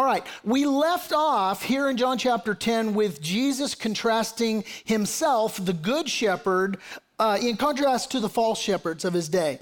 All right, we left off here in John chapter 10 with Jesus contrasting himself, the good shepherd, uh, in contrast to the false shepherds of his day.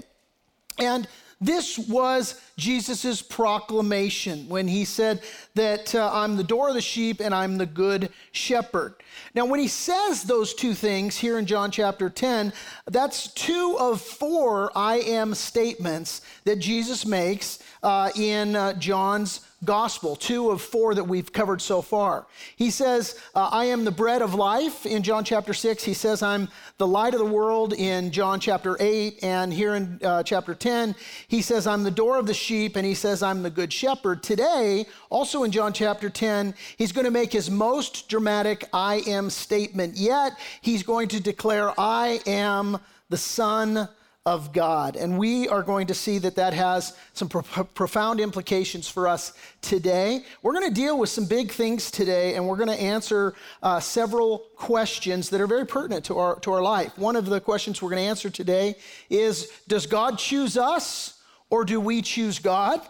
And this was Jesus' proclamation when he said that uh, I'm the door of the sheep and I'm the good shepherd. Now, when he says those two things here in John chapter 10, that's two of four I am statements that Jesus makes uh, in uh, John's gospel, two of four that we've covered so far. He says, uh, I am the bread of life in John chapter 6. He says, I'm the light of the world in John chapter 8. And here in uh, chapter 10, he says, I'm the door of the sheep. And he says, I'm the good shepherd. Today, also in John chapter 10, he's going to make his most dramatic I am statement yet. He's going to declare, I am the Son of God. And we are going to see that that has some pro- profound implications for us today. We're going to deal with some big things today, and we're going to answer uh, several questions that are very pertinent to our, to our life. One of the questions we're going to answer today is Does God choose us, or do we choose God?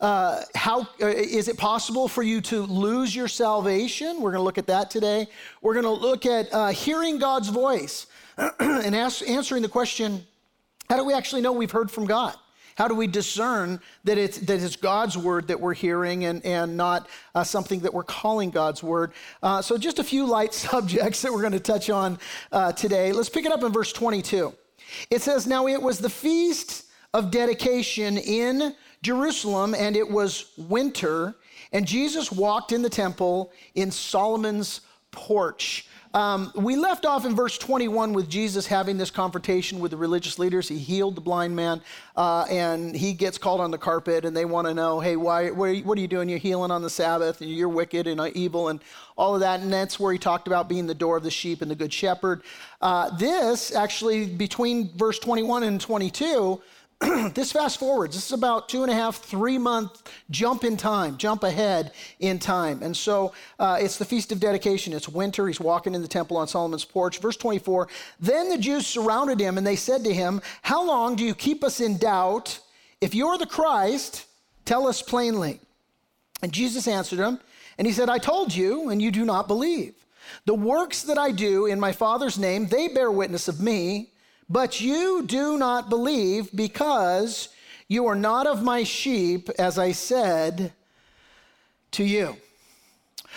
Uh, how uh, is it possible for you to lose your salvation? We're going to look at that today. We're going to look at uh, hearing God's voice and ask, answering the question how do we actually know we've heard from God? How do we discern that it's, that it's God's word that we're hearing and, and not uh, something that we're calling God's word? Uh, so, just a few light subjects that we're going to touch on uh, today. Let's pick it up in verse 22. It says, Now it was the feast of dedication in Jerusalem, and it was winter, and Jesus walked in the temple in Solomon's porch. Um, we left off in verse 21 with Jesus having this confrontation with the religious leaders. He healed the blind man, uh, and he gets called on the carpet, and they want to know, hey, why, what are, you, doing? You're healing on the Sabbath, and you're wicked and evil, and all of that. And that's where he talked about being the door of the sheep and the good shepherd. Uh, this, actually, between verse 21 and 22, this fast forwards. This is about two and a half, three month jump in time, jump ahead in time. And so uh, it's the Feast of Dedication. It's winter. He's walking in the temple on Solomon's porch. Verse 24 Then the Jews surrounded him and they said to him, How long do you keep us in doubt? If you're the Christ, tell us plainly. And Jesus answered him, and he said, I told you, and you do not believe. The works that I do in my Father's name, they bear witness of me. But you do not believe because you are not of my sheep, as I said to you.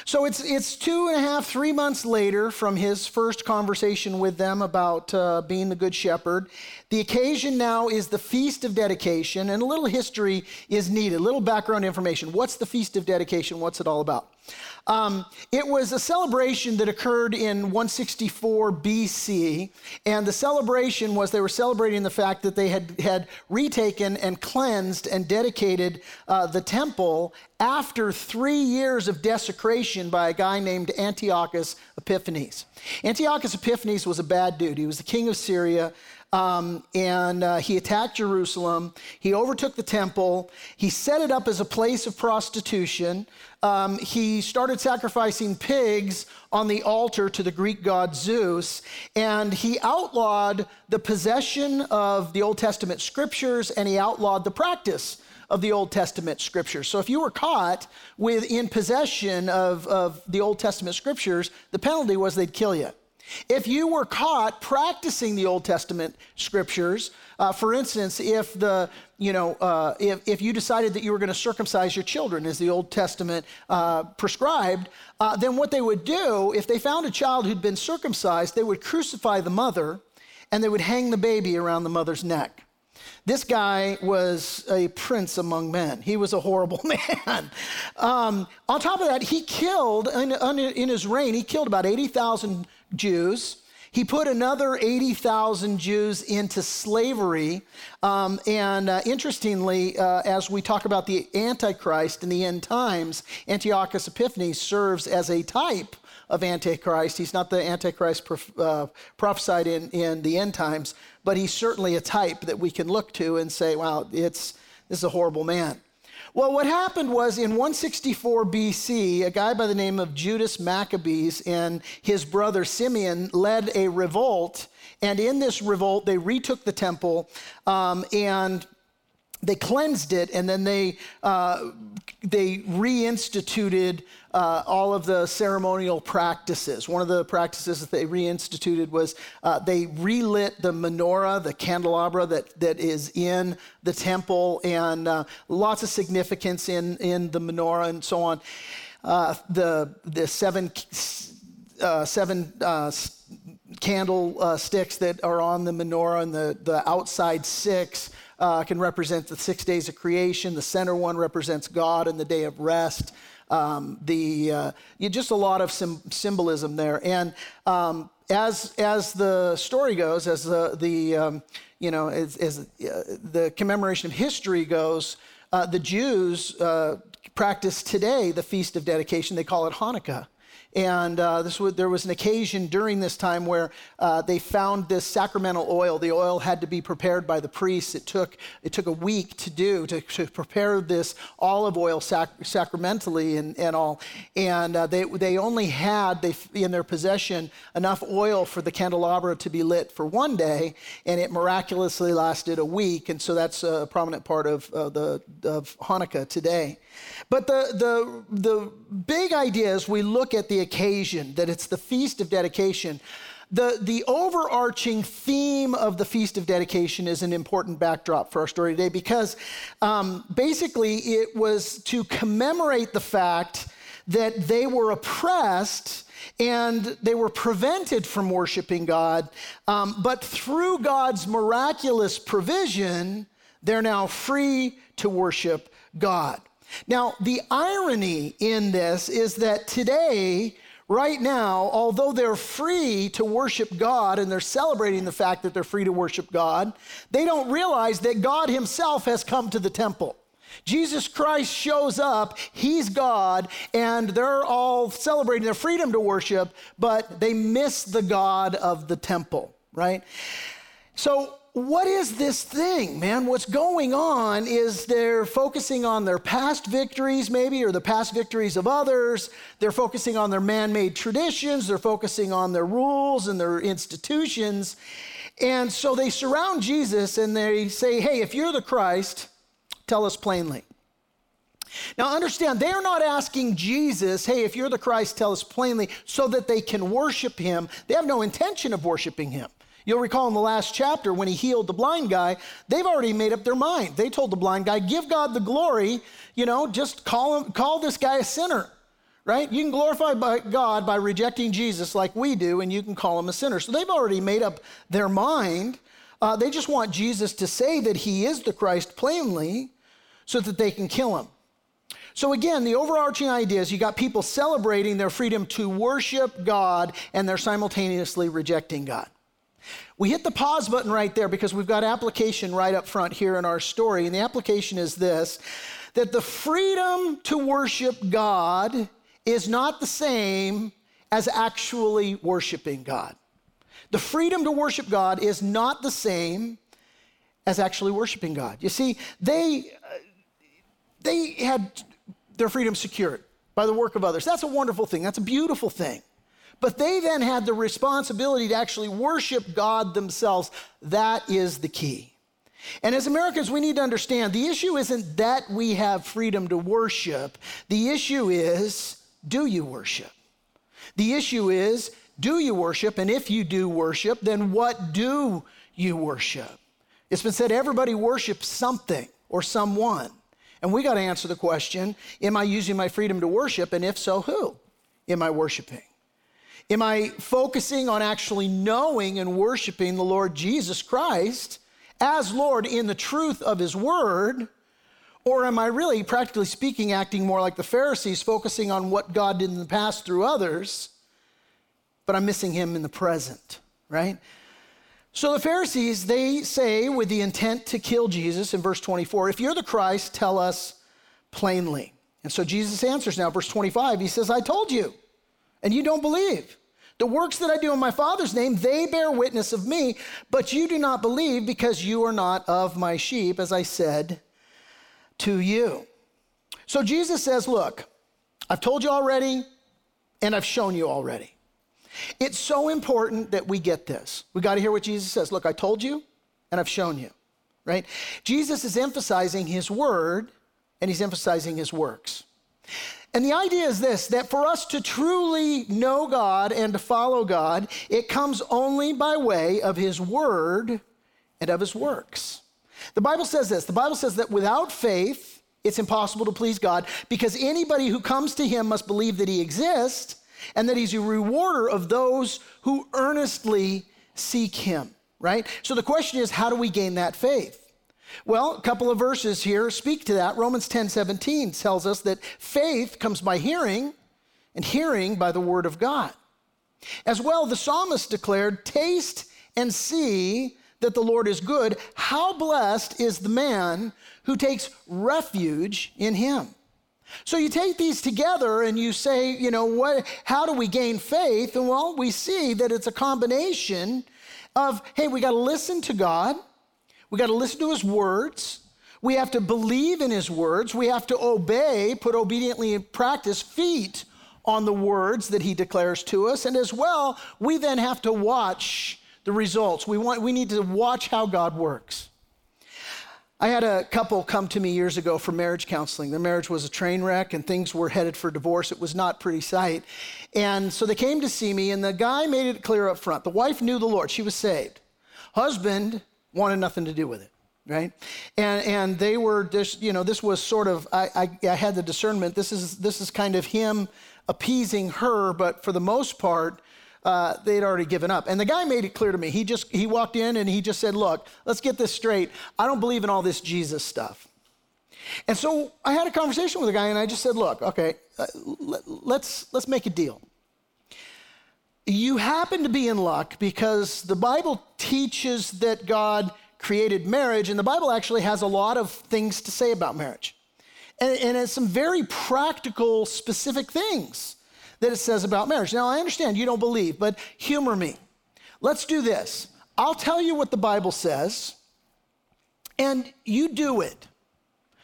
So it's, it's two and a half, three months later from his first conversation with them about uh, being the good shepherd. The occasion now is the Feast of Dedication, and a little history is needed, a little background information. What's the Feast of Dedication? What's it all about? Um, it was a celebration that occurred in 164 BC, and the celebration was they were celebrating the fact that they had, had retaken and cleansed and dedicated uh, the temple after three years of desecration by a guy named Antiochus Epiphanes. Antiochus Epiphanes was a bad dude. He was the king of Syria. Um, and uh, he attacked Jerusalem. He overtook the temple. He set it up as a place of prostitution. Um, he started sacrificing pigs on the altar to the Greek god Zeus. And he outlawed the possession of the Old Testament scriptures and he outlawed the practice of the Old Testament scriptures. So if you were caught with in possession of, of the Old Testament scriptures, the penalty was they'd kill you. If you were caught practicing the Old Testament scriptures, uh, for instance, if the you know uh, if, if you decided that you were going to circumcise your children as the Old Testament uh, prescribed, uh, then what they would do if they found a child who'd been circumcised, they would crucify the mother, and they would hang the baby around the mother's neck. This guy was a prince among men. He was a horrible man. Um, on top of that, he killed, in, in his reign, he killed about 80,000 Jews. He put another 80,000 Jews into slavery. Um, and uh, interestingly, uh, as we talk about the Antichrist in the end times, Antiochus Epiphanes serves as a type of Antichrist. He's not the Antichrist prof- uh, prophesied in, in the end times, but he's certainly a type that we can look to and say, wow, it's, this is a horrible man. Well, what happened was in 164 BC, a guy by the name of Judas Maccabees and his brother Simeon led a revolt. And in this revolt, they retook the temple um, and they cleansed it and then they uh, they reinstituted uh, all of the ceremonial practices. One of the practices that they reinstituted was uh, they relit the menorah, the candelabra that, that is in the temple, and uh, lots of significance in, in the menorah and so on. Uh, the, the seven, uh, seven uh, candle sticks that are on the menorah and the, the outside six uh, can represent the six days of creation. The center one represents God and the day of rest. Um, the uh, just a lot of sim- symbolism there, and um, as as the story goes, as the the um, you know as, as uh, the commemoration of history goes, uh, the Jews uh, practice today the feast of dedication. They call it Hanukkah. And uh, this was, there was an occasion during this time where uh, they found this sacramental oil. The oil had to be prepared by the priests. It took, it took a week to do, to, to prepare this olive oil sac- sacramentally and, and all. And uh, they, they only had they, in their possession enough oil for the candelabra to be lit for one day, and it miraculously lasted a week. And so that's a prominent part of, the, of Hanukkah today. But the, the, the big idea is we look at the occasion, that it's the Feast of Dedication. The, the overarching theme of the Feast of Dedication is an important backdrop for our story today because um, basically it was to commemorate the fact that they were oppressed and they were prevented from worshiping God. Um, but through God's miraculous provision, they're now free to worship God. Now, the irony in this is that today, right now, although they're free to worship God and they're celebrating the fact that they're free to worship God, they don't realize that God Himself has come to the temple. Jesus Christ shows up, He's God, and they're all celebrating their freedom to worship, but they miss the God of the temple, right? So, what is this thing, man? What's going on is they're focusing on their past victories, maybe, or the past victories of others. They're focusing on their man made traditions. They're focusing on their rules and their institutions. And so they surround Jesus and they say, Hey, if you're the Christ, tell us plainly. Now, understand, they are not asking Jesus, hey, if you're the Christ, tell us plainly, so that they can worship him. They have no intention of worshiping him. You'll recall in the last chapter when he healed the blind guy, they've already made up their mind. They told the blind guy, give God the glory, you know, just call him, call this guy a sinner. Right? You can glorify by God by rejecting Jesus like we do, and you can call him a sinner. So they've already made up their mind. Uh, they just want Jesus to say that he is the Christ plainly so that they can kill him. So, again, the overarching idea is you got people celebrating their freedom to worship God and they're simultaneously rejecting God. We hit the pause button right there because we've got application right up front here in our story. And the application is this that the freedom to worship God is not the same as actually worshiping God. The freedom to worship God is not the same as actually worshiping God. You see, they, uh, they had their freedom secured by the work of others. That's a wonderful thing. That's a beautiful thing. But they then had the responsibility to actually worship God themselves. That is the key. And as Americans, we need to understand the issue isn't that we have freedom to worship, the issue is do you worship? The issue is do you worship? And if you do worship, then what do you worship? It's been said everybody worships something or someone. And we got to answer the question Am I using my freedom to worship? And if so, who am I worshiping? Am I focusing on actually knowing and worshiping the Lord Jesus Christ as Lord in the truth of His Word? Or am I really, practically speaking, acting more like the Pharisees, focusing on what God did in the past through others, but I'm missing Him in the present, right? So the Pharisees, they say with the intent to kill Jesus in verse 24, if you're the Christ, tell us plainly. And so Jesus answers now, verse 25, he says, I told you and you don't believe. The works that I do in my Father's name, they bear witness of me, but you do not believe because you are not of my sheep, as I said to you. So Jesus says, Look, I've told you already, and I've shown you already. It's so important that we get this. We got to hear what Jesus says. Look, I told you, and I've shown you right? Jesus is emphasizing his word and he's emphasizing his works. And the idea is this that for us to truly know God and to follow God, it comes only by way of his word and of his works. The Bible says this the Bible says that without faith, it's impossible to please God because anybody who comes to him must believe that he exists and that he's a rewarder of those who earnestly seek him, right? So the question is, how do we gain that faith? Well, a couple of verses here speak to that. Romans 10 17 tells us that faith comes by hearing, and hearing by the word of God. As well, the psalmist declared, Taste and see that the Lord is good. How blessed is the man who takes refuge in him. So you take these together and you say, you know, what, how do we gain faith? And well, we see that it's a combination of, hey, we got to listen to God, we got to listen to his words, we have to believe in his words, we have to obey, put obediently in practice, feet on the words that he declares to us. And as well, we then have to watch the results. We, want, we need to watch how God works. I had a couple come to me years ago for marriage counseling. Their marriage was a train wreck and things were headed for divorce. It was not pretty sight. And so they came to see me, and the guy made it clear up front. The wife knew the Lord, she was saved. Husband wanted nothing to do with it, right? And, and they were just, you know, this was sort of, I, I, I had the discernment. This is, this is kind of him appeasing her, but for the most part, uh, they'd already given up. And the guy made it clear to me. He just he walked in and he just said, "Look, let's get this straight. I don't believe in all this Jesus stuff." And so I had a conversation with the guy, and I just said, "Look, okay, uh, let's let's make a deal. You happen to be in luck because the Bible teaches that God created marriage, and the Bible actually has a lot of things to say about marriage, and, and it's some very practical, specific things." that it says about marriage. Now, I understand you don't believe, but humor me. Let's do this. I'll tell you what the Bible says, and you do it.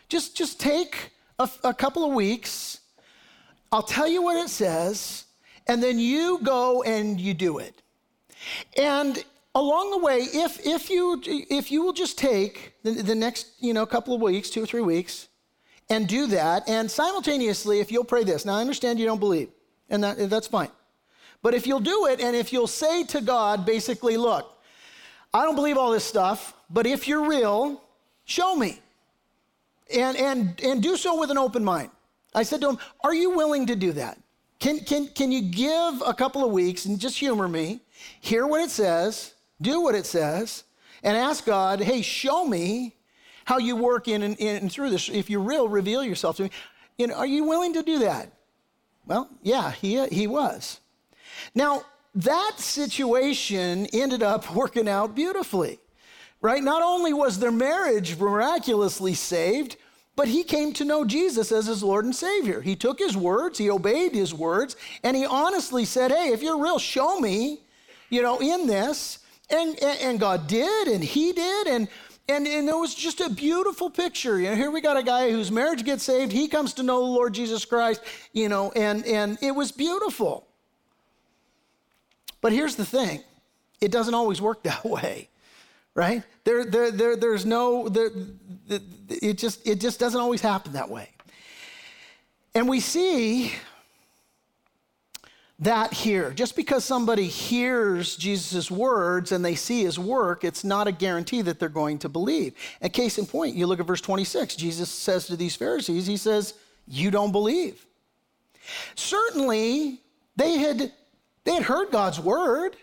Just, just take a, a couple of weeks. I'll tell you what it says, and then you go and you do it. And along the way, if, if, you, if you will just take the, the next you know, couple of weeks, two or three weeks, and do that, and simultaneously, if you'll pray this. Now, I understand you don't believe and that, that's fine. But if you'll do it, and if you'll say to God, basically, look, I don't believe all this stuff, but if you're real, show me. And, and, and do so with an open mind. I said to him, Are you willing to do that? Can, can, can you give a couple of weeks and just humor me, hear what it says, do what it says, and ask God, Hey, show me how you work in and, in and through this. If you're real, reveal yourself to me. You know, are you willing to do that? Well, yeah, he, he was. Now, that situation ended up working out beautifully, right? Not only was their marriage miraculously saved, but he came to know Jesus as his Lord and Savior. He took his words, he obeyed his words, and he honestly said, Hey, if you're real, show me, you know, in this. And, and God did, and he did. And and, and it was just a beautiful picture. You know, here we got a guy whose marriage gets saved. He comes to know the Lord Jesus Christ, you know, and, and it was beautiful. But here's the thing it doesn't always work that way, right? There, there, there, there's no, there, it, just, it just doesn't always happen that way. And we see that here. Just because somebody hears Jesus' words and they see his work, it's not a guarantee that they're going to believe. And case in point, you look at verse 26. Jesus says to these Pharisees, He says, You don't believe. Certainly, they had, they had heard God's word.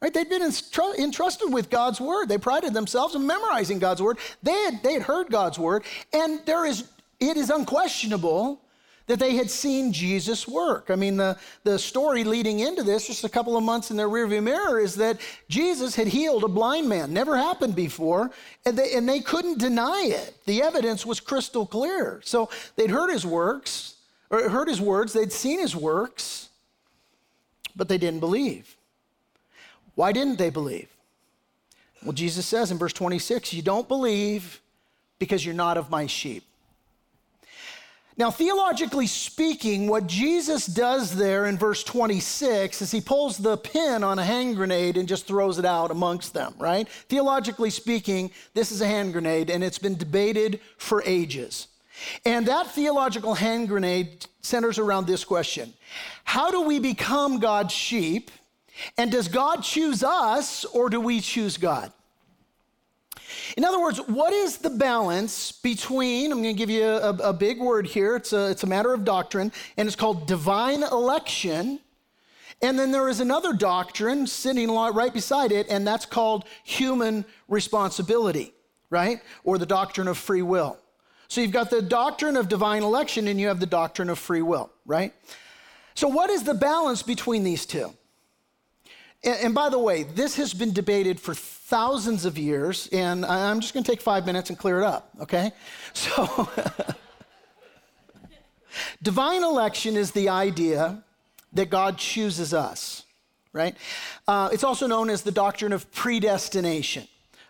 Right? They'd been entrusted with God's word. They prided themselves in memorizing God's word. They had, they had heard God's word, and there is, it is unquestionable that they had seen Jesus work. I mean, the, the story leading into this, just a couple of months in their rearview mirror, is that Jesus had healed a blind man. Never happened before, and they, and they couldn't deny it. The evidence was crystal clear. So they'd heard his works, or heard his words, they'd seen his works, but they didn't believe. Why didn't they believe? Well, Jesus says in verse 26, You don't believe because you're not of my sheep. Now, theologically speaking, what Jesus does there in verse 26 is he pulls the pin on a hand grenade and just throws it out amongst them, right? Theologically speaking, this is a hand grenade and it's been debated for ages. And that theological hand grenade centers around this question How do we become God's sheep? And does God choose us or do we choose God? In other words, what is the balance between, I'm going to give you a, a, big word here, it's a, it's a matter of doctrine, and it's called divine election. And then there is another doctrine sitting right beside it, and that's called human responsibility, right? Or the doctrine of free will. So you've got the doctrine of divine election and you have the doctrine of free will, right? So, what is the balance between these two? And, by the way, this has been debated for thousands of years, and I'm just going to take five minutes and clear it up, okay? So, divine election is the idea that God chooses us, right? Uh, it's also known as the doctrine of predestination.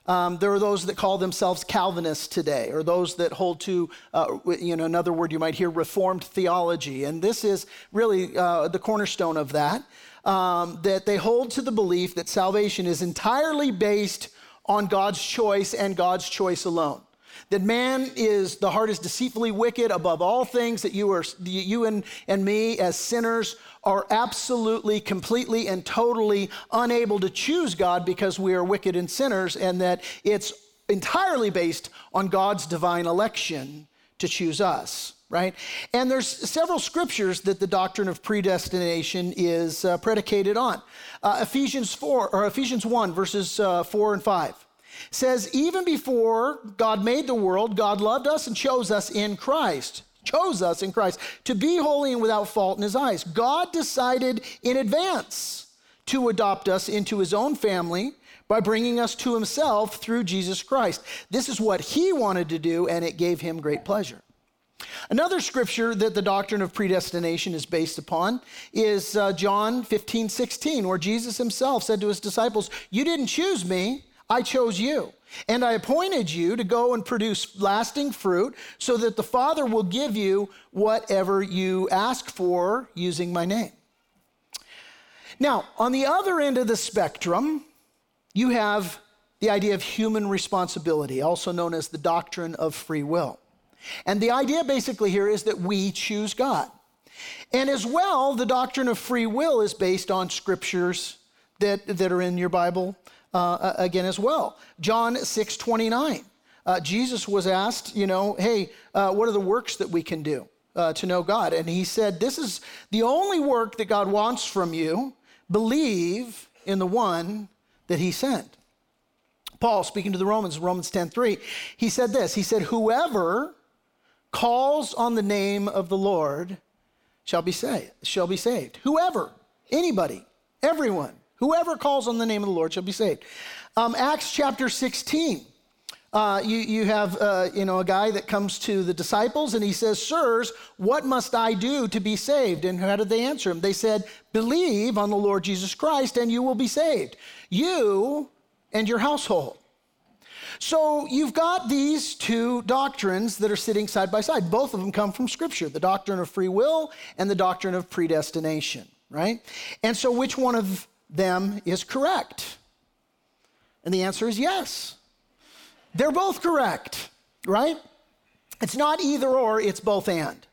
Um, there are those that call themselves Calvinists today, or those that hold to, uh, you know, another word you might hear, Reformed theology. And this is really uh, the cornerstone of that um, that they hold to the belief that salvation is entirely based on God's choice and God's choice alone. That man is, the heart is deceitfully wicked above all things, that you, are, you and, and me as sinners are absolutely, completely, and totally unable to choose God because we are wicked and sinners, and that it's entirely based on God's divine election to choose us right? And there's several scriptures that the doctrine of predestination is uh, predicated on. Uh, Ephesians 4 or Ephesians 1 verses uh, 4 and 5 says even before God made the world, God loved us and chose us in Christ. Chose us in Christ to be holy and without fault in his eyes. God decided in advance to adopt us into his own family by bringing us to himself through Jesus Christ. This is what he wanted to do, and it gave him great pleasure. Another scripture that the doctrine of predestination is based upon is uh, John 15, 16, where Jesus himself said to his disciples, You didn't choose me, I chose you. And I appointed you to go and produce lasting fruit so that the Father will give you whatever you ask for using my name. Now, on the other end of the spectrum, you have the idea of human responsibility, also known as the doctrine of free will. And the idea basically here is that we choose God. And as well, the doctrine of free will is based on scriptures that, that are in your Bible uh, again as well. John 6 29. Uh, Jesus was asked, you know, hey, uh, what are the works that we can do uh, to know God? And he said, this is the only work that God wants from you. Believe in the one that he sent. Paul, speaking to the Romans, Romans 10 3, he said this He said, Whoever calls on the name of the Lord shall be saved. Shall be saved. Whoever, anybody, everyone, whoever calls on the name of the Lord shall be saved. Um, Acts chapter 16. Uh, you, you have uh, you know a guy that comes to the disciples and he says sirs what must i do to be saved and how did they answer him they said believe on the lord jesus christ and you will be saved you and your household so you've got these two doctrines that are sitting side by side. Both of them come from Scripture the doctrine of free will and the doctrine of predestination, right? And so which one of them is correct? And the answer is yes. They're both correct, right? It's not either or, it's both and.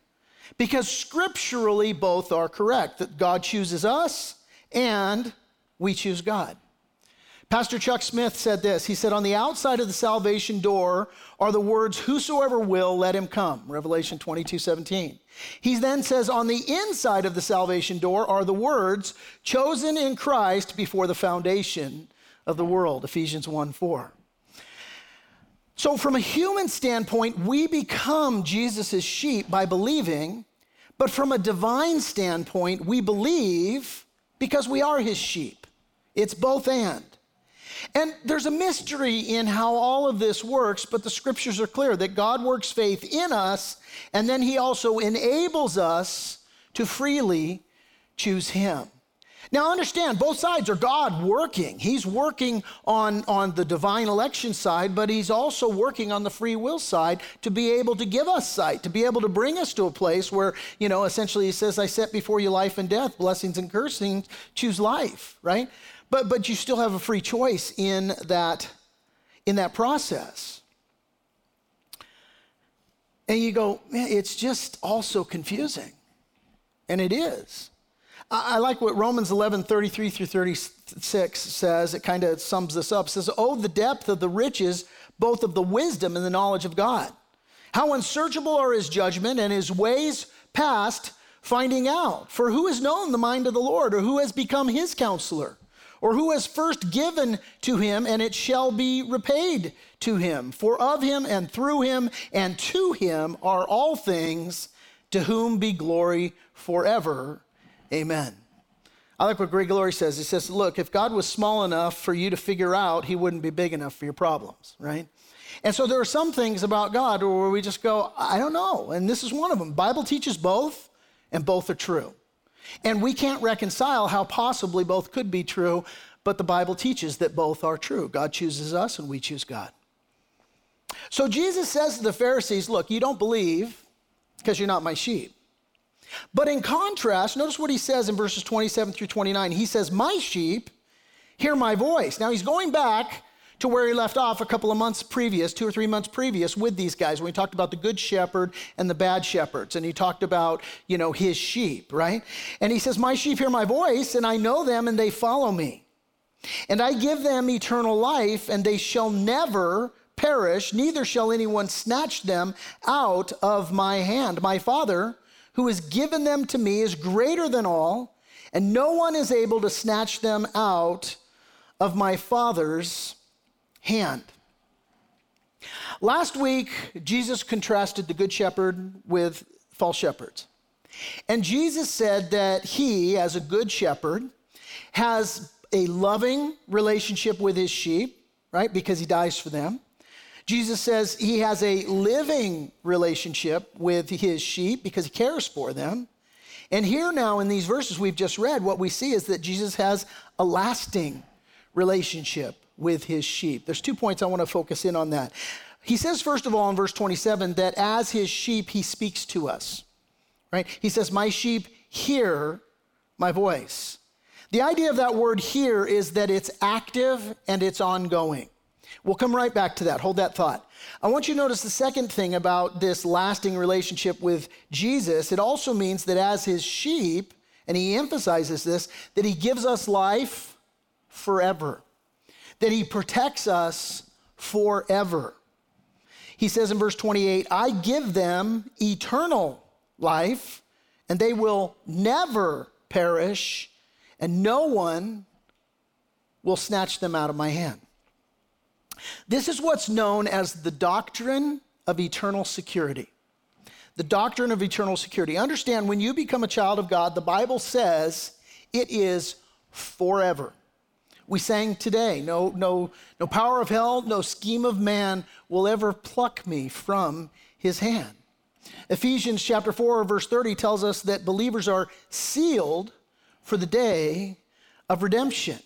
Because scripturally, both are correct that God chooses us and we choose God. Pastor Chuck Smith said this. He said, On the outside of the salvation door are the words, Whosoever will, let him come. Revelation 22 17. He then says, On the inside of the salvation door are the words, Chosen in Christ before the foundation of the world. Ephesians 1 4. So, from a human standpoint, we become Jesus' sheep by believing, but from a divine standpoint, we believe because we are his sheep. It's both and. And there's a mystery in how all of this works, but the scriptures are clear that God works faith in us, and then he also enables us to freely choose him. Now understand, both sides are God working. He's working on, on the divine election side, but he's also working on the free will side to be able to give us sight, to be able to bring us to a place where, you know, essentially he says, I set before you life and death, blessings and cursings, choose life, right? But but you still have a free choice in that, in that process. And you go, man, it's just also confusing. And it is. I like what Romans 11, 33 through 36 says. It kind of sums this up. It says, Oh, the depth of the riches, both of the wisdom and the knowledge of God. How unsearchable are his judgment and his ways past finding out. For who has known the mind of the Lord, or who has become his counselor? Or who has first given to him, and it shall be repaid to him? For of him and through him and to him are all things, to whom be glory forever. Amen. I like what Greg Laurie says. He says, Look, if God was small enough for you to figure out, he wouldn't be big enough for your problems, right? And so there are some things about God where we just go, I don't know. And this is one of them. Bible teaches both, and both are true. And we can't reconcile how possibly both could be true, but the Bible teaches that both are true. God chooses us, and we choose God. So Jesus says to the Pharisees, Look, you don't believe because you're not my sheep. But in contrast, notice what he says in verses 27 through 29. He says, My sheep hear my voice. Now he's going back to where he left off a couple of months previous, two or three months previous, with these guys when he talked about the good shepherd and the bad shepherds. And he talked about, you know, his sheep, right? And he says, My sheep hear my voice, and I know them, and they follow me. And I give them eternal life, and they shall never perish, neither shall anyone snatch them out of my hand. My Father, who has given them to me is greater than all, and no one is able to snatch them out of my Father's hand. Last week, Jesus contrasted the Good Shepherd with false shepherds. And Jesus said that he, as a good shepherd, has a loving relationship with his sheep, right? Because he dies for them. Jesus says he has a living relationship with his sheep because he cares for them. And here now in these verses we've just read, what we see is that Jesus has a lasting relationship with his sheep. There's two points I want to focus in on that. He says, first of all, in verse 27, that as his sheep, he speaks to us, right? He says, My sheep hear my voice. The idea of that word hear is that it's active and it's ongoing. We'll come right back to that. Hold that thought. I want you to notice the second thing about this lasting relationship with Jesus. It also means that as his sheep, and he emphasizes this, that he gives us life forever, that he protects us forever. He says in verse 28 I give them eternal life, and they will never perish, and no one will snatch them out of my hand. This is what's known as the doctrine of eternal security. The doctrine of eternal security. Understand, when you become a child of God, the Bible says it is forever. We sang today, no, no, no power of hell, no scheme of man will ever pluck me from his hand. Ephesians chapter 4, verse 30 tells us that believers are sealed for the day of redemption.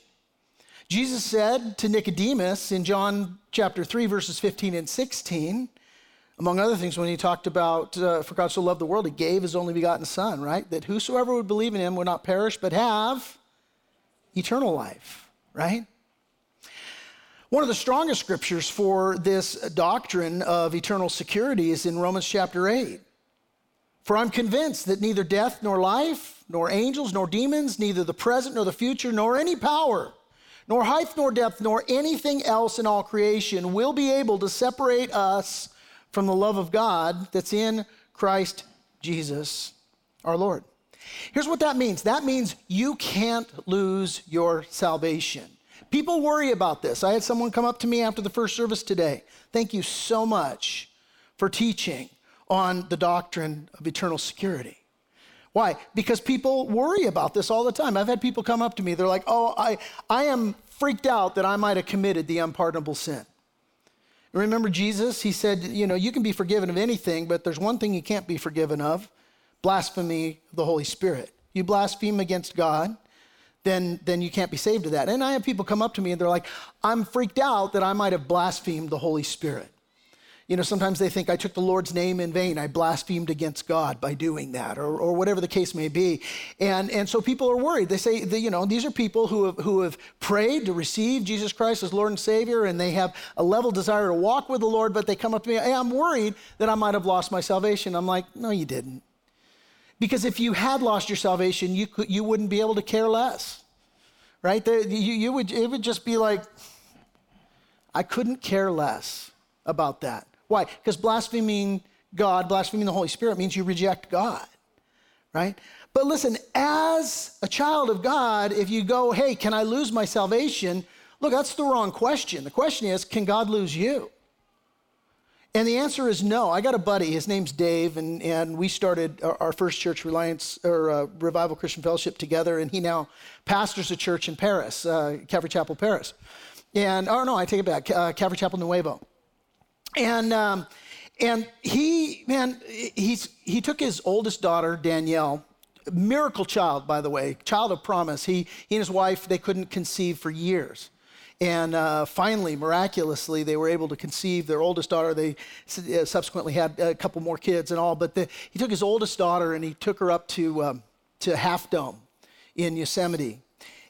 Jesus said to Nicodemus in John chapter 3, verses 15 and 16, among other things, when he talked about, uh, for God so loved the world, he gave his only begotten Son, right? That whosoever would believe in him would not perish, but have eternal life, right? One of the strongest scriptures for this doctrine of eternal security is in Romans chapter 8. For I'm convinced that neither death nor life, nor angels nor demons, neither the present nor the future, nor any power, nor height nor depth, nor anything else in all creation will be able to separate us from the love of God that's in Christ Jesus our Lord. Here's what that means that means you can't lose your salvation. People worry about this. I had someone come up to me after the first service today. Thank you so much for teaching on the doctrine of eternal security. Why? Because people worry about this all the time. I've had people come up to me, they're like, oh, I, I am freaked out that I might have committed the unpardonable sin. Remember Jesus? He said, you know, you can be forgiven of anything, but there's one thing you can't be forgiven of blasphemy of the Holy Spirit. You blaspheme against God, then, then you can't be saved to that. And I have people come up to me and they're like, I'm freaked out that I might have blasphemed the Holy Spirit. You know, sometimes they think I took the Lord's name in vain. I blasphemed against God by doing that, or, or whatever the case may be. And, and so people are worried. They say, that, you know, these are people who have, who have prayed to receive Jesus Christ as Lord and Savior, and they have a level desire to walk with the Lord, but they come up to me, hey, I'm worried that I might have lost my salvation. I'm like, no, you didn't. Because if you had lost your salvation, you, could, you wouldn't be able to care less, right? you, you would, it would just be like, I couldn't care less about that. Why? Because blaspheming God, blaspheming the Holy Spirit means you reject God, right? But listen, as a child of God, if you go, hey, can I lose my salvation? Look, that's the wrong question. The question is, can God lose you? And the answer is no. I got a buddy, his name's Dave, and, and we started our, our first church, Reliance or uh, Revival Christian Fellowship, together, and he now pastors a church in Perris, uh, Calvary Chapel, Perris. And, oh no, I take it back, uh, Calvary Chapel Nuevo. And, um, and he, man, he's, he took his oldest daughter, Danielle, miracle child, by the way, child of promise. He, he and his wife, they couldn't conceive for years. And uh, finally, miraculously, they were able to conceive their oldest daughter. They uh, subsequently had a couple more kids and all. But the, he took his oldest daughter and he took her up to, um, to Half Dome in Yosemite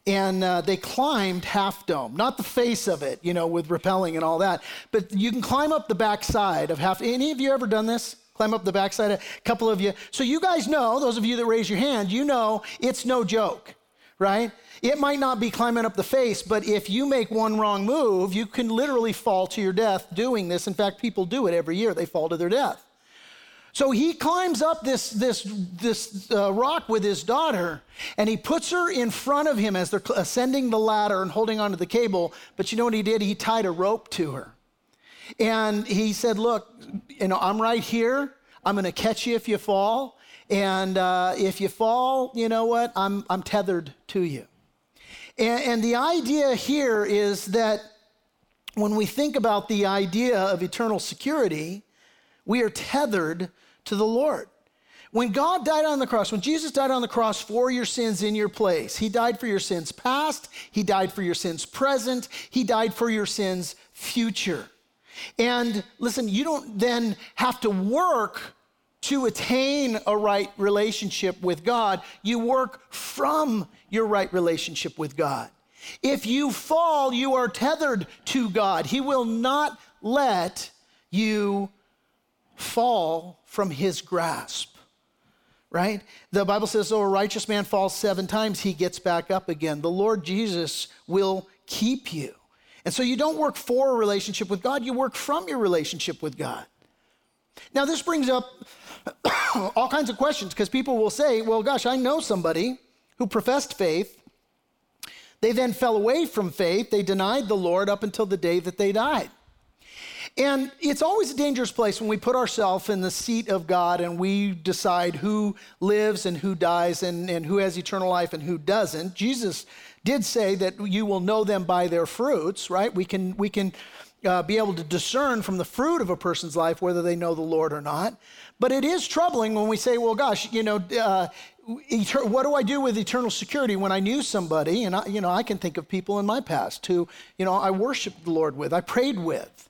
and uh, they climbed Half Dome, not the face of it, you know, with rappelling and all that, but you can climb up the backside of Half. Any of you ever done this? Climb up the backside? A couple of you. So you guys know, those of you that raise your hand, you know it's no joke, right? It might not be climbing up the face, but if you make one wrong move, you can literally fall to your death doing this. In fact, people do it every year. They fall to their death. So he climbs up this, this, this uh, rock with his daughter, and he puts her in front of him as they're ascending the ladder and holding onto the cable. But you know what he did? He tied a rope to her. And he said, Look, you know, I'm right here. I'm going to catch you if you fall. And uh, if you fall, you know what? I'm, I'm tethered to you. And, and the idea here is that when we think about the idea of eternal security, we are tethered to the Lord. When God died on the cross, when Jesus died on the cross for your sins in your place, He died for your sins past, He died for your sins present, He died for your sins future. And listen, you don't then have to work to attain a right relationship with God. You work from your right relationship with God. If you fall, you are tethered to God. He will not let you fall from his grasp, right? The Bible says, though a righteous man falls seven times, he gets back up again. The Lord Jesus will keep you. And so you don't work for a relationship with God, you work from your relationship with God. Now, this brings up all kinds of questions because people will say, well, gosh, I know somebody who professed faith. They then fell away from faith. They denied the Lord up until the day that they died. And it's always a dangerous place when we put ourselves in the seat of God and we decide who lives and who dies and, and who has eternal life and who doesn't. Jesus did say that you will know them by their fruits, right? We can, we can uh, be able to discern from the fruit of a person's life whether they know the Lord or not. But it is troubling when we say, well, gosh, you know, uh, what do I do with eternal security when I knew somebody? And I, you know, I can think of people in my past who, you know, I worshiped the Lord with, I prayed with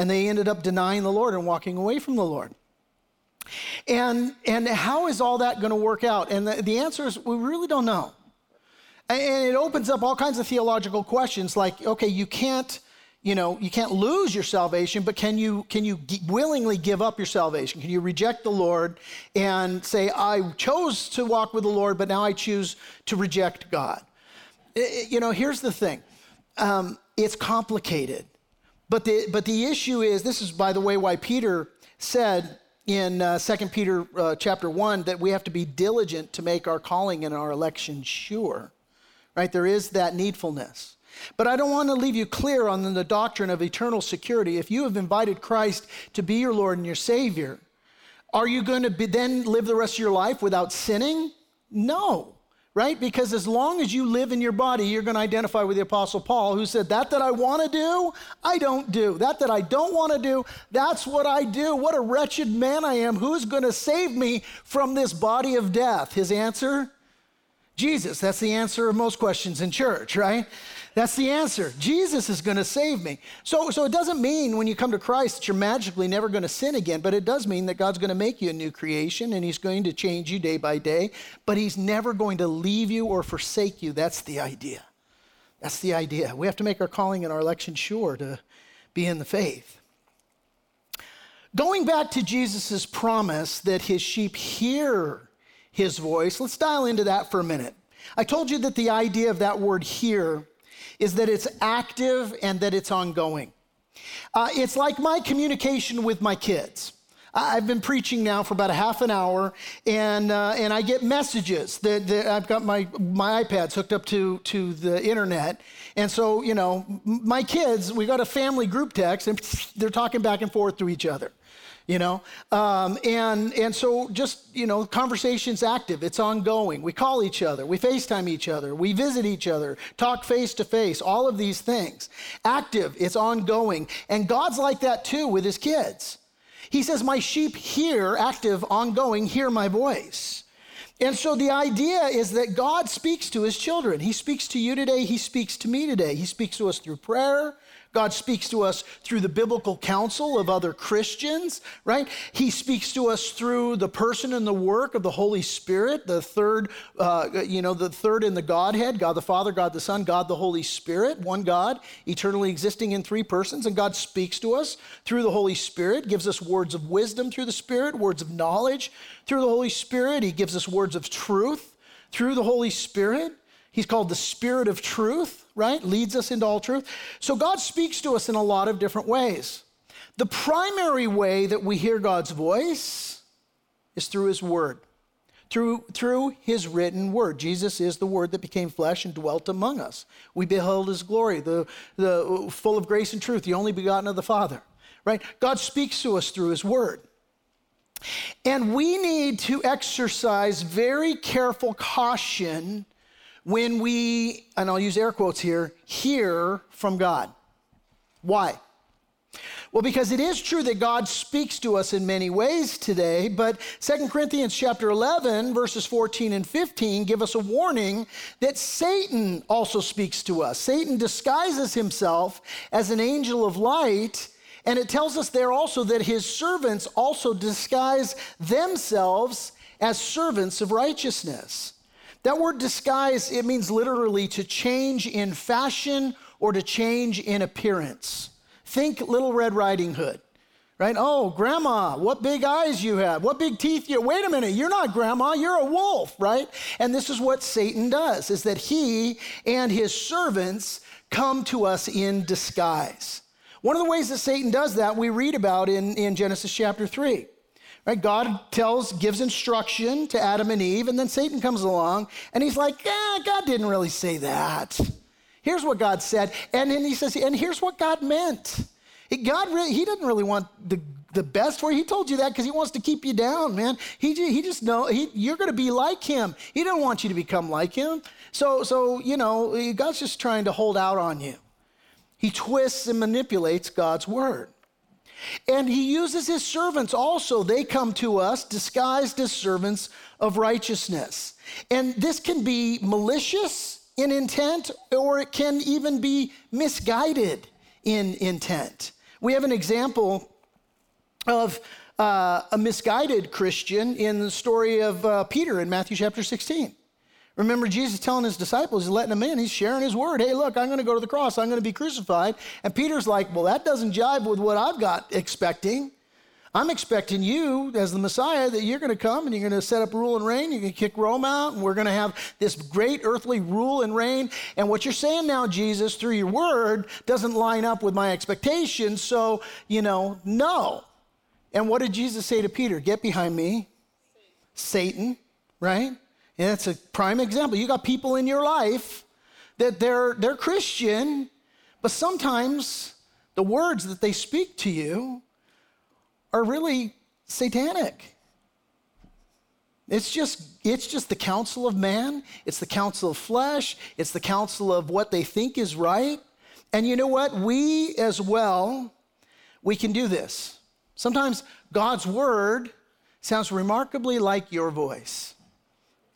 and they ended up denying the Lord and walking away from the Lord. And, and how is all that going to work out? And the, the answer is we really don't know. And, it opens up all kinds of theological questions like, okay, you can't, you know, you can't lose your salvation, but can you, can you willingly give up your salvation? Can you reject the Lord and say, I chose to walk with the Lord, but now I choose to reject God? It, you know, here's the thing um, it's complicated. But the, but the issue is this is, by the way, why Peter said in uh, 2 Peter uh, chapter 1 that we have to be diligent to make our calling and our election sure. Right? There is that needfulness. But I don't want to leave you clear on the doctrine of eternal security. If you have invited Christ to be your Lord and your Savior, are you going to be, then live the rest of your life without sinning? No right? Because as long as you live in your body, you're going to identify with the Apostle Paul, who said, That that I want to do, I don't do. That that I don't want to do, that's what I do. What a wretched man I am. Who's going to save me from this body of death? His answer? Jesus. That's the answer of most questions in church, right? That's the answer. Jesus is going to save me. So, so it doesn't mean when you come to Christ that you're magically never going to sin again, but it does mean that God's going to make you a new creation and He's going to change you day by day, but He's never going to leave you or forsake you. That's the idea. That's the idea. We have to make our calling and our election sure to be in the faith. Going back to Jesus' promise that his sheep hear his voice, let's dial into that for a minute. I told you that the idea of that word hear is that it's active and that it's ongoing. Uh, it's like my communication with my kids. I've been preaching now for about a half an hour, and uh, and I get messages that, that, I've got my my iPads hooked up to to the internet, and so you know my kids, we got a family group text, and they're talking back and forth to each other you know? Um, and and so just you know conversations active. It's ongoing. We call each other. We facetime each other. We visit each other talk face to face all of these things. Active. It's ongoing. And god's like that too with his kids. He says my sheep hear active ongoing hear my voice. And so the idea is that God speaks to his children. He speaks to you today. He speaks to me today. He speaks to us through prayer. God speaks to us through the biblical counsel of other Christians, right? He speaks to us through the person and the work of the Holy Spirit, the third, uh, you know, the third in the Godhead God the Father, God the Son, God the Holy Spirit, one God, eternally existing in three persons. And God speaks to us through the Holy Spirit, gives us words of wisdom through the Spirit, words of knowledge through the Holy Spirit. He gives us words of truth through the Holy Spirit. He's called the Spirit of truth, right? Leads us into all truth. So God speaks to us in a lot of different ways. The primary way that we hear God's voice is through His Word, through, through His written Word. Jesus is the Word that became flesh and dwelt among us. We beheld His glory, the, the full of grace and truth, the only begotten of the Father, right? God speaks to us through His Word. And we need to exercise very careful caution when we, and I'll use air quotes here, hear from God. Why? Well, because it is true that God speaks to us in many ways today, but 2 Corinthians chapter 11 verses 14 and 15 give us a warning that Satan also speaks to us. Satan disguises himself as an angel of light, and it tells us there also that his servants also disguise themselves as servants of righteousness. That word disguise, it means literally to change in fashion or to change in appearance. Think Little Red Riding Hood, right? Oh, grandma, what big eyes you have. What big teeth you Wait a minute, you're not grandma, you're a wolf, right? And this is what Satan does, is that he and his servants come to us in disguise. One of the ways that Satan does that, we read about in, in Genesis chapter 3. Right? God tells, gives instruction to Adam and Eve, and then Satan comes along and he's like, "Yeah, God didn't really say that. Here's what God said. And then he says, and here's what God meant. God really, he didn't really want the, the best for you. He told you that because he wants to keep you down, man. He, he just know he, you're going to be like him. He don't want you to become like him. So, so, you know, God's just trying to hold out on you. He twists and manipulates God's word. And he uses his servants also. They come to us disguised as servants of righteousness. And this can be malicious in intent, or it can even be misguided in intent. We have an example of uh, a misguided Christian in the story of uh, Peter in Matthew chapter 16. Remember, Jesus telling his disciples, he's letting them in, he's sharing his word. Hey, look, I'm going to go to the cross, I'm going to be crucified. And Peter's like, well, that doesn't jive with what I've got expecting. I'm expecting you, as the Messiah, that you're going to come and you're going to set up rule and reign. You're going to kick Rome out, and we're going to have this great earthly rule and reign. And what you're saying now, Jesus, through your word, doesn't line up with my expectations. So, you know, no. And what did Jesus say to Peter? Get behind me, Satan, right? And that's a prime example. You got people in your life that they're, they're Christian, but sometimes the words that they speak to you are really satanic. It's just, it's just the counsel of man, it's the counsel of flesh, it's the counsel of what they think is right. And you know what? We as well, we can do this. Sometimes God's word sounds remarkably like your voice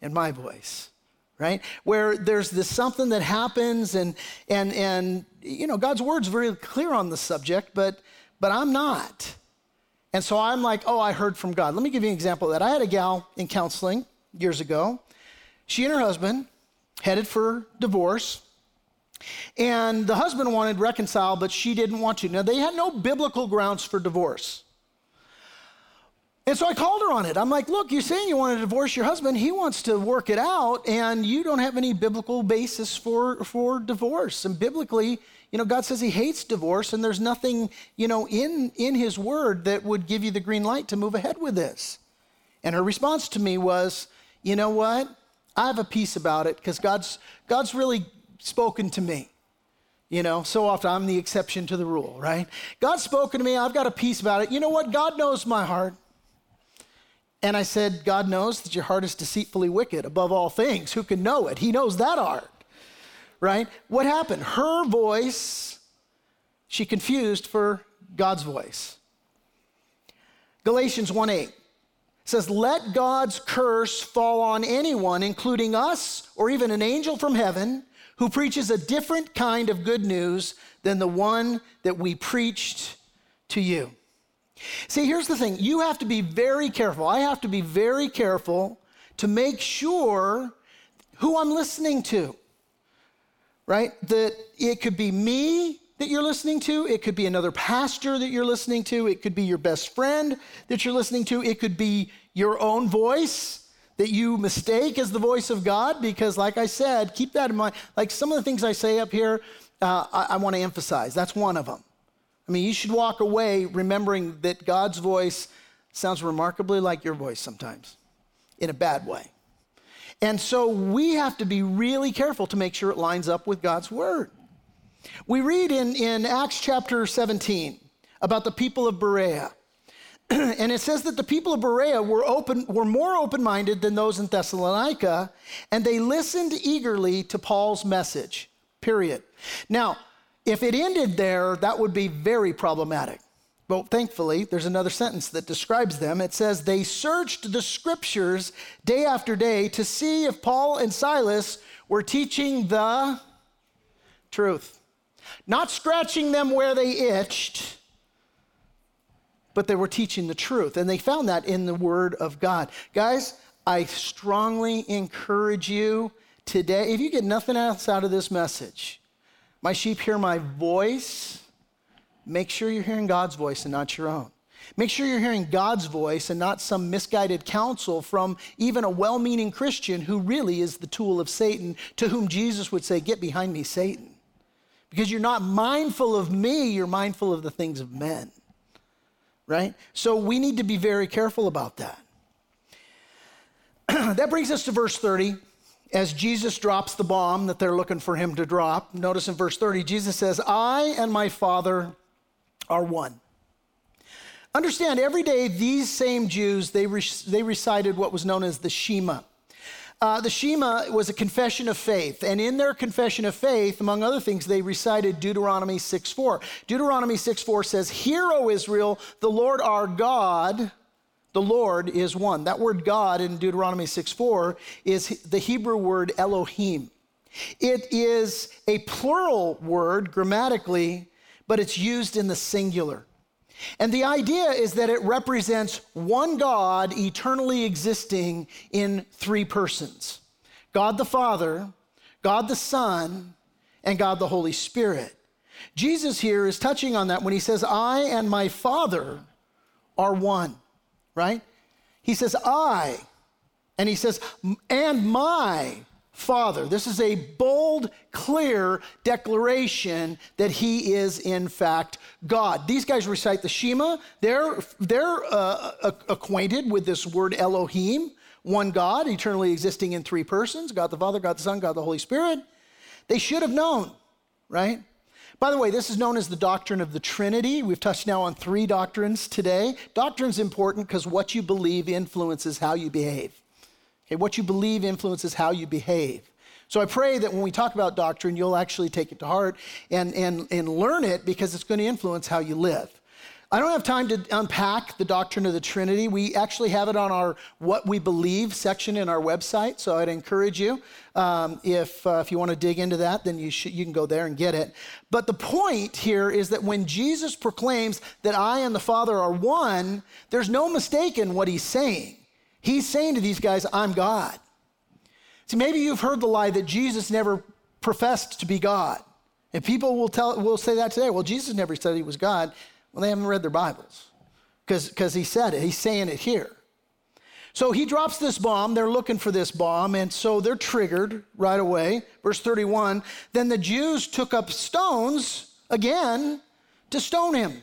and my voice. right? Where there's this something that happens and and and you know, God's word's very clear on the subject, but but I'm not. And so I'm like, oh, I heard from God. Let me give you an example of that. I had a gal in counseling years ago. She and her husband headed for divorce. And the husband wanted reconcile, but she didn't want to. Now, they had no biblical grounds for divorce. And so I called her on it. I'm like, look, you're saying you want to divorce your husband. He wants to work it out, and you don't have any biblical basis for, for divorce. And biblically, you know, God says he hates divorce, and there's nothing, you know, in, in his word that would give you the green light to move ahead with this. And her response to me was, you know what? I have a peace about it because God's, God's really spoken to me. You know, so often I'm the exception to the rule, right? God's spoken to me. I've got a peace about it. You know what? God knows my heart. And I said, God knows that your heart is deceitfully wicked above all things. Who can know it? He knows that heart, right? What happened? Her voice, she confused for God's voice. Galatians 1 8 says, Let God's curse fall on anyone, including us or even an angel from heaven, who preaches a different kind of good news than the one that we preached to you. See, here's the thing you have to be very careful. I have to be very careful to make sure who I'm listening to, right? That it could be me that you're listening to, it could be another pastor that you're listening to, it could be your best friend that you're listening to, it could be your own voice that you mistake as the voice of God, because, like I said, keep that in mind. Like some of the things I say up here, uh, I, I want to emphasize. That's one of them. I mean, you should walk away remembering that God's voice sounds remarkably like your voice sometimes in a bad way. And so we have to be really careful to make sure it lines up with God's word. We read in, in Acts chapter 17 about the people of Berea. and it says that the people of Berea were open were more open-minded than those in Thessalonica, and they listened eagerly to Paul's message. Period. Now, if it ended there, that would be very problematic. But thankfully, there's another sentence that describes them. It says, They searched the scriptures day after day to see if Paul and Silas were teaching the truth. Not scratching them where they itched, but they were teaching the truth. And they found that in the Word of God. Guys, I strongly encourage you today, if you get nothing else out of this message, my sheep hear my voice. Make sure you're hearing God's voice and not your own. Make sure you're hearing God's voice and not some misguided counsel from even a well meaning Christian who really is the tool of Satan, to whom Jesus would say, Get behind me, Satan. Because you're not mindful of me, you're mindful of the things of men. Right? So we need to be very careful about that. that brings us to verse 30 as Jesus drops the bomb that they're looking for him to drop, notice in verse 30, Jesus says, I and my Father are one. Understand, every day these same Jews, they, re- they recited what was known as the Shema. Uh, the Shema was a confession of faith, and in their confession of faith, among other things, they recited Deuteronomy 6:4. Deuteronomy 6:4 says, "Hear, O Israel, the Lord our God, the Lord is one. That word God in Deuteronomy 6 4 is the Hebrew word Elohim. It is a plural word grammatically, but it's used in the singular. And the idea is that it represents one God eternally existing in three persons God the Father, God the Son, and God the Holy Spirit. Jesus here is touching on that when he says, I and my Father are one right? He says, I. And he says, and my Father. This is a bold, clear declaration that he is, in fact, God. These guys recite the Shema. They're, they're uh, acquainted with this word Elohim, one God, eternally existing in three persons God the Father, God the Son, God the Holy Spirit. They should have known, right? By the way, this is known as the doctrine of the Trinity. We've touched now on three doctrines today. Doctrine's important because what you believe influences how you behave. Okay, what you believe influences how you behave. So I pray that when we talk about doctrine, you'll actually take it to heart and, and, and learn it because it's going to influence how you live. I don't have time to unpack the doctrine of the Trinity. We actually have it on our What We Believe section in our website, so I'd encourage you. Um, if, uh, if you want to dig into that, then you, should, you can go there and get it. But the point here is that when Jesus proclaims that I and the Father are one, there's no mistake in what he's saying. He's saying to these guys, I'm God. See, maybe you've heard the lie that Jesus never professed to be God. And people will, tell, will say that today. Well, Jesus never said he was God. Well, they haven't read their Bibles because he said it. He's saying it here. So he drops this bomb. They're looking for this bomb, and so they're triggered right away. Verse 31 Then the Jews took up stones again to stone him.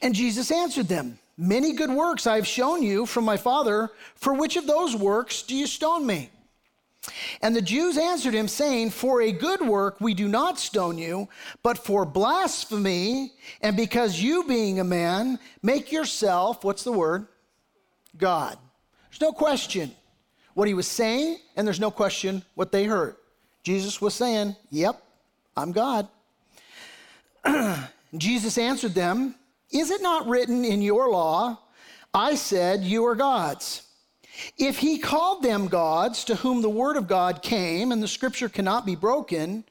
And Jesus answered them Many good works I have shown you from my Father. For which of those works do you stone me? And the Jews answered him, saying, For a good work we do not stone you, but for blasphemy, and because you, being a man, make yourself, what's the word? God. There's no question what he was saying, and there's no question what they heard. Jesus was saying, Yep, I'm God. Jesus answered them, Is it not written in your law, I said, You are gods? If he called them gods to whom the word of God came and the scripture cannot be broken,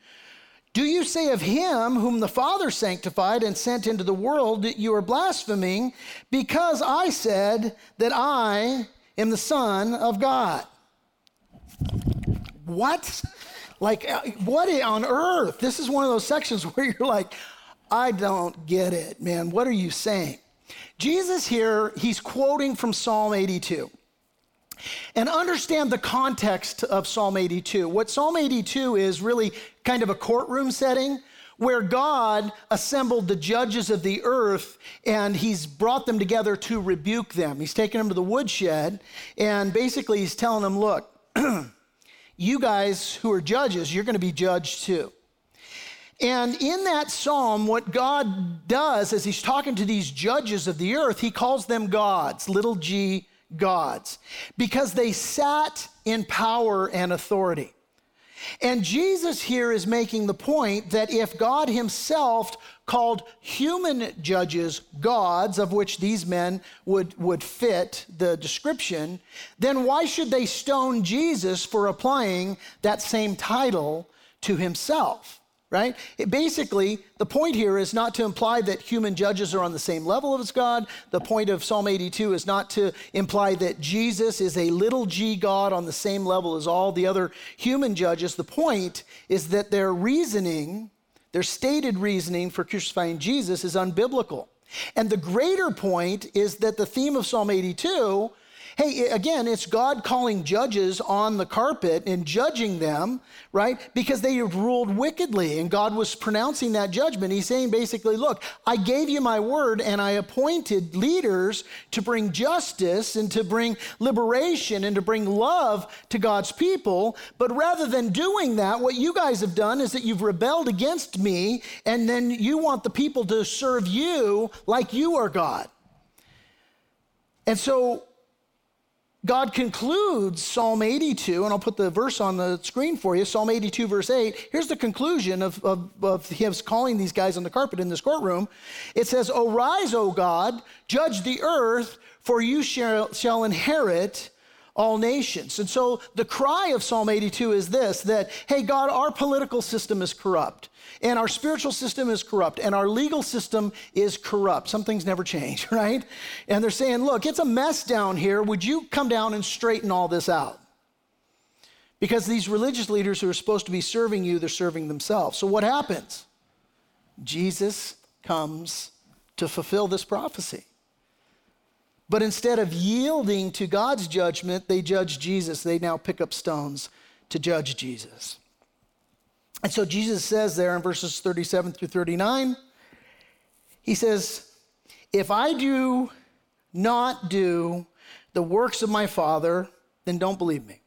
do you say of him whom the Father sanctified and sent into the world that you are blaspheming because I said that I am the Son of God? What? Like, uh, what on earth? This is one of those sections where you're like, I don't get it, man. What are you saying? Jesus here, he's quoting from Psalm 82. And understand the context of Psalm 82. What Psalm 82 is really kind of a courtroom setting where God assembled the judges of the earth and he's brought them together to rebuke them. He's taken them to the woodshed and basically he's telling them, look, you guys who are judges, you're going to be judged too. And in that psalm, what God does as he's talking to these judges of the earth, he calls them gods, little g gods because they sat in power and authority. And Jesus here is making the point that if God himself called human judges gods, of which these men would, would fit the description, then why should they stone Jesus for applying that same title to himself? Right? It basically, the point here is not to imply that human judges are on the same level as God. The point of Psalm 82 is not to imply that Jesus is a little g God on the same level as all the other human judges. The point is that their reasoning, their stated reasoning for crucifying Jesus is unbiblical. And the greater point is that the theme of Psalm 82 Hey, again, it's God calling judges on the carpet and judging them, right? Because they have ruled wickedly and God was pronouncing that judgment. He's saying basically, look, I gave you my word and I appointed leaders to bring justice and to bring liberation and to bring love to God's people. But rather than doing that, what you guys have done is that you've rebelled against me and then you want the people to serve you like you are God. And so God concludes Psalm 82, and I'll put the verse on the screen for you Psalm 82, verse 8. Here's the conclusion of, of, of him calling these guys on the carpet in this courtroom. It says, Arise, O God, judge the earth, for you shall, shall inherit all nations. And so the cry of Psalm 82 is this that, hey, God, our political system is corrupt, and our spiritual system is corrupt, and our legal system is corrupt. Some things never change, right? And they're saying, look, it's a mess down here. Would you come down and straighten all this out? Because these religious leaders who are supposed to be serving you, they're serving themselves. So what happens? Jesus comes to fulfill this prophecy. But instead of yielding to God's judgment, they judge Jesus. They now pick up stones to judge Jesus. And so Jesus says there in verses 37 through 39, he says, If I do not do the works of my Father, then don't believe me.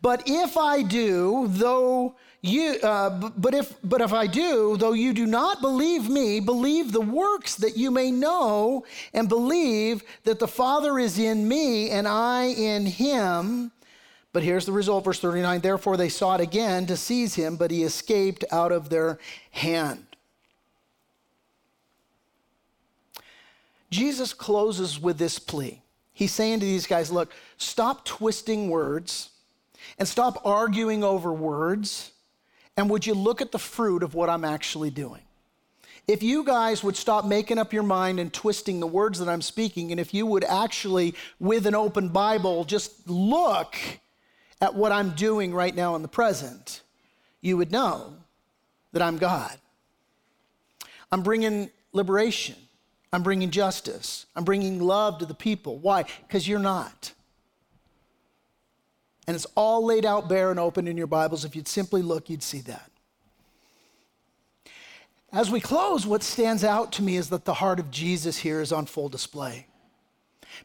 But if I do, though you, uh, but if but if I do, though you do not believe me, believe the works that you may know, and believe that the Father is in me and I in Him. But here's the result, verse 39. Therefore they sought again to seize him, but he escaped out of their hand. Jesus closes with this plea. He's saying to these guys, look, stop twisting words and stop arguing over words. And would you look at the fruit of what I'm actually doing? If you guys would stop making up your mind and twisting the words that I'm speaking, and if you would actually, with an open Bible, just look at what I'm doing right now in the present, you would know that I'm God. I'm bringing liberation. I'm bringing justice. I'm bringing love to the people. Why? Because you're not. And it's all laid out bare and open in your Bibles. If you'd simply look, you'd see that. As we close, what stands out to me is that the heart of Jesus here is on full display.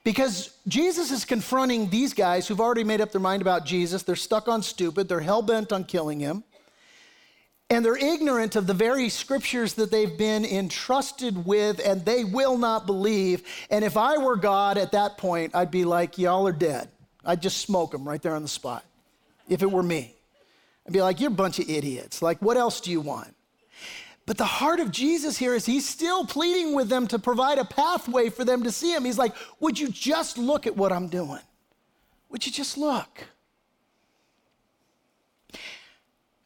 Because Jesus is confronting these guys who've already made up their mind about Jesus. They're stuck on stupid, they're hell bent on killing him. And they're ignorant of the very scriptures that they've been entrusted with, and they will not believe. And if I were God at that point, I'd be like, Y'all are dead. I'd just smoke them right there on the spot if it were me. I'd be like, You're a bunch of idiots. Like, what else do you want? But the heart of Jesus here is he's still pleading with them to provide a pathway for them to see him. He's like, Would you just look at what I'm doing? Would you just look?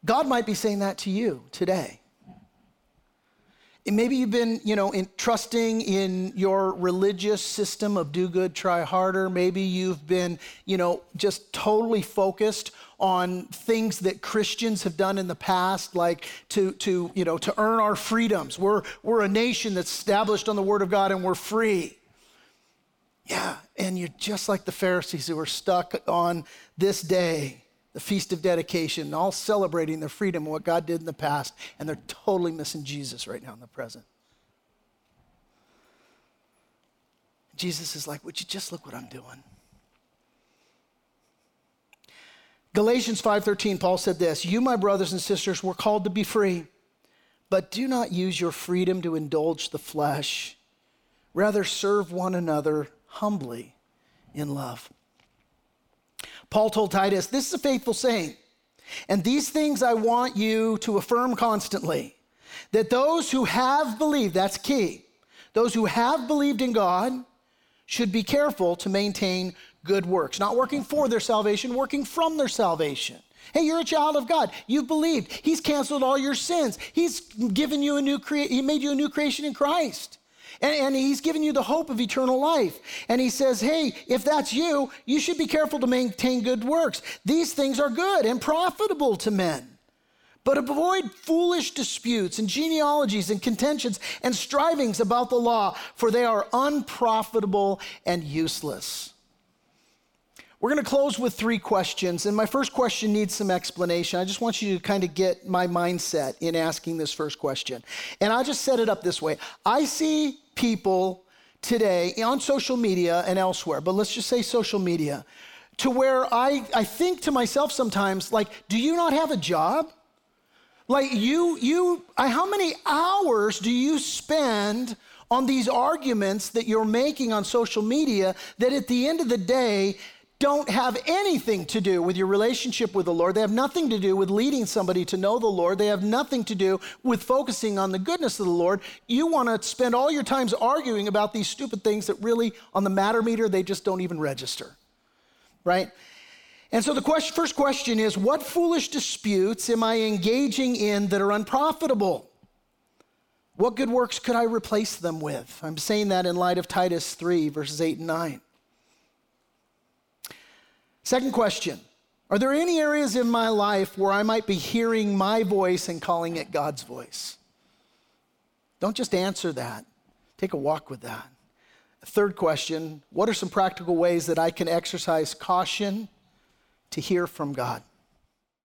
God might be saying that to you today. And maybe you've been, you know, in, trusting in your religious system of do good, try harder. Maybe you've been, you know, just totally focused on things that Christians have done in the past, like to, to you know, to earn our freedoms. We're, we're a nation that's established on the Word of God and we're free. Yeah, and you're just like the Pharisees who are stuck on this day the Feast of Dedication, all celebrating their freedom and what God did in the past, and they're totally missing Jesus right now in the present. Jesus is like, Would you just look what I'm doing? Galatians 5:13 Paul said this, "You my brothers and sisters were called to be free, but do not use your freedom to indulge the flesh. Rather serve one another humbly in love." Paul told Titus, This is a faithful saying. And these things I want you to affirm constantly that those who have believed, that's key, those who have believed in God should be careful to maintain good works, not working for their salvation, working from their salvation. Hey, you're a child of God. You've believed. He's canceled all your sins. He's given you a new crea- he made you a new creation in Christ. And, and, he's given you the hope of eternal life. And he says, hey, if that's you, you should be careful to maintain good works. These things are good and profitable to men. But avoid foolish disputes and genealogies and contentions and strivings about the law, for they are unprofitable and useless. We're going to close with three questions. And my first question needs some explanation. I just want you to kind of get my mindset in asking this first question. And I'll just set it up this way I see people today on social media and elsewhere, but let's just say social media, to where I, I think to myself sometimes, like, do you not have a job? Like you, you, how many hours do you spend on these arguments that you're making on social media that at the end of the day don't have anything to do with your relationship with the Lord. They have nothing to do with leading somebody to know the Lord. They have nothing to do with focusing on the goodness of the Lord. You want to spend all your times arguing about these stupid things that really, on the matter meter, they just don't even register, right? And so the question, first question is what foolish disputes am I engaging in that are unprofitable? What good works could I replace them with? I'm saying that in light of Titus 3, verses 8 and 9. Second question Are there any areas in my life where I might be hearing my voice and calling it God's voice? Don't just answer that, take a walk with that. Third question What are some practical ways that I can exercise caution to hear from God?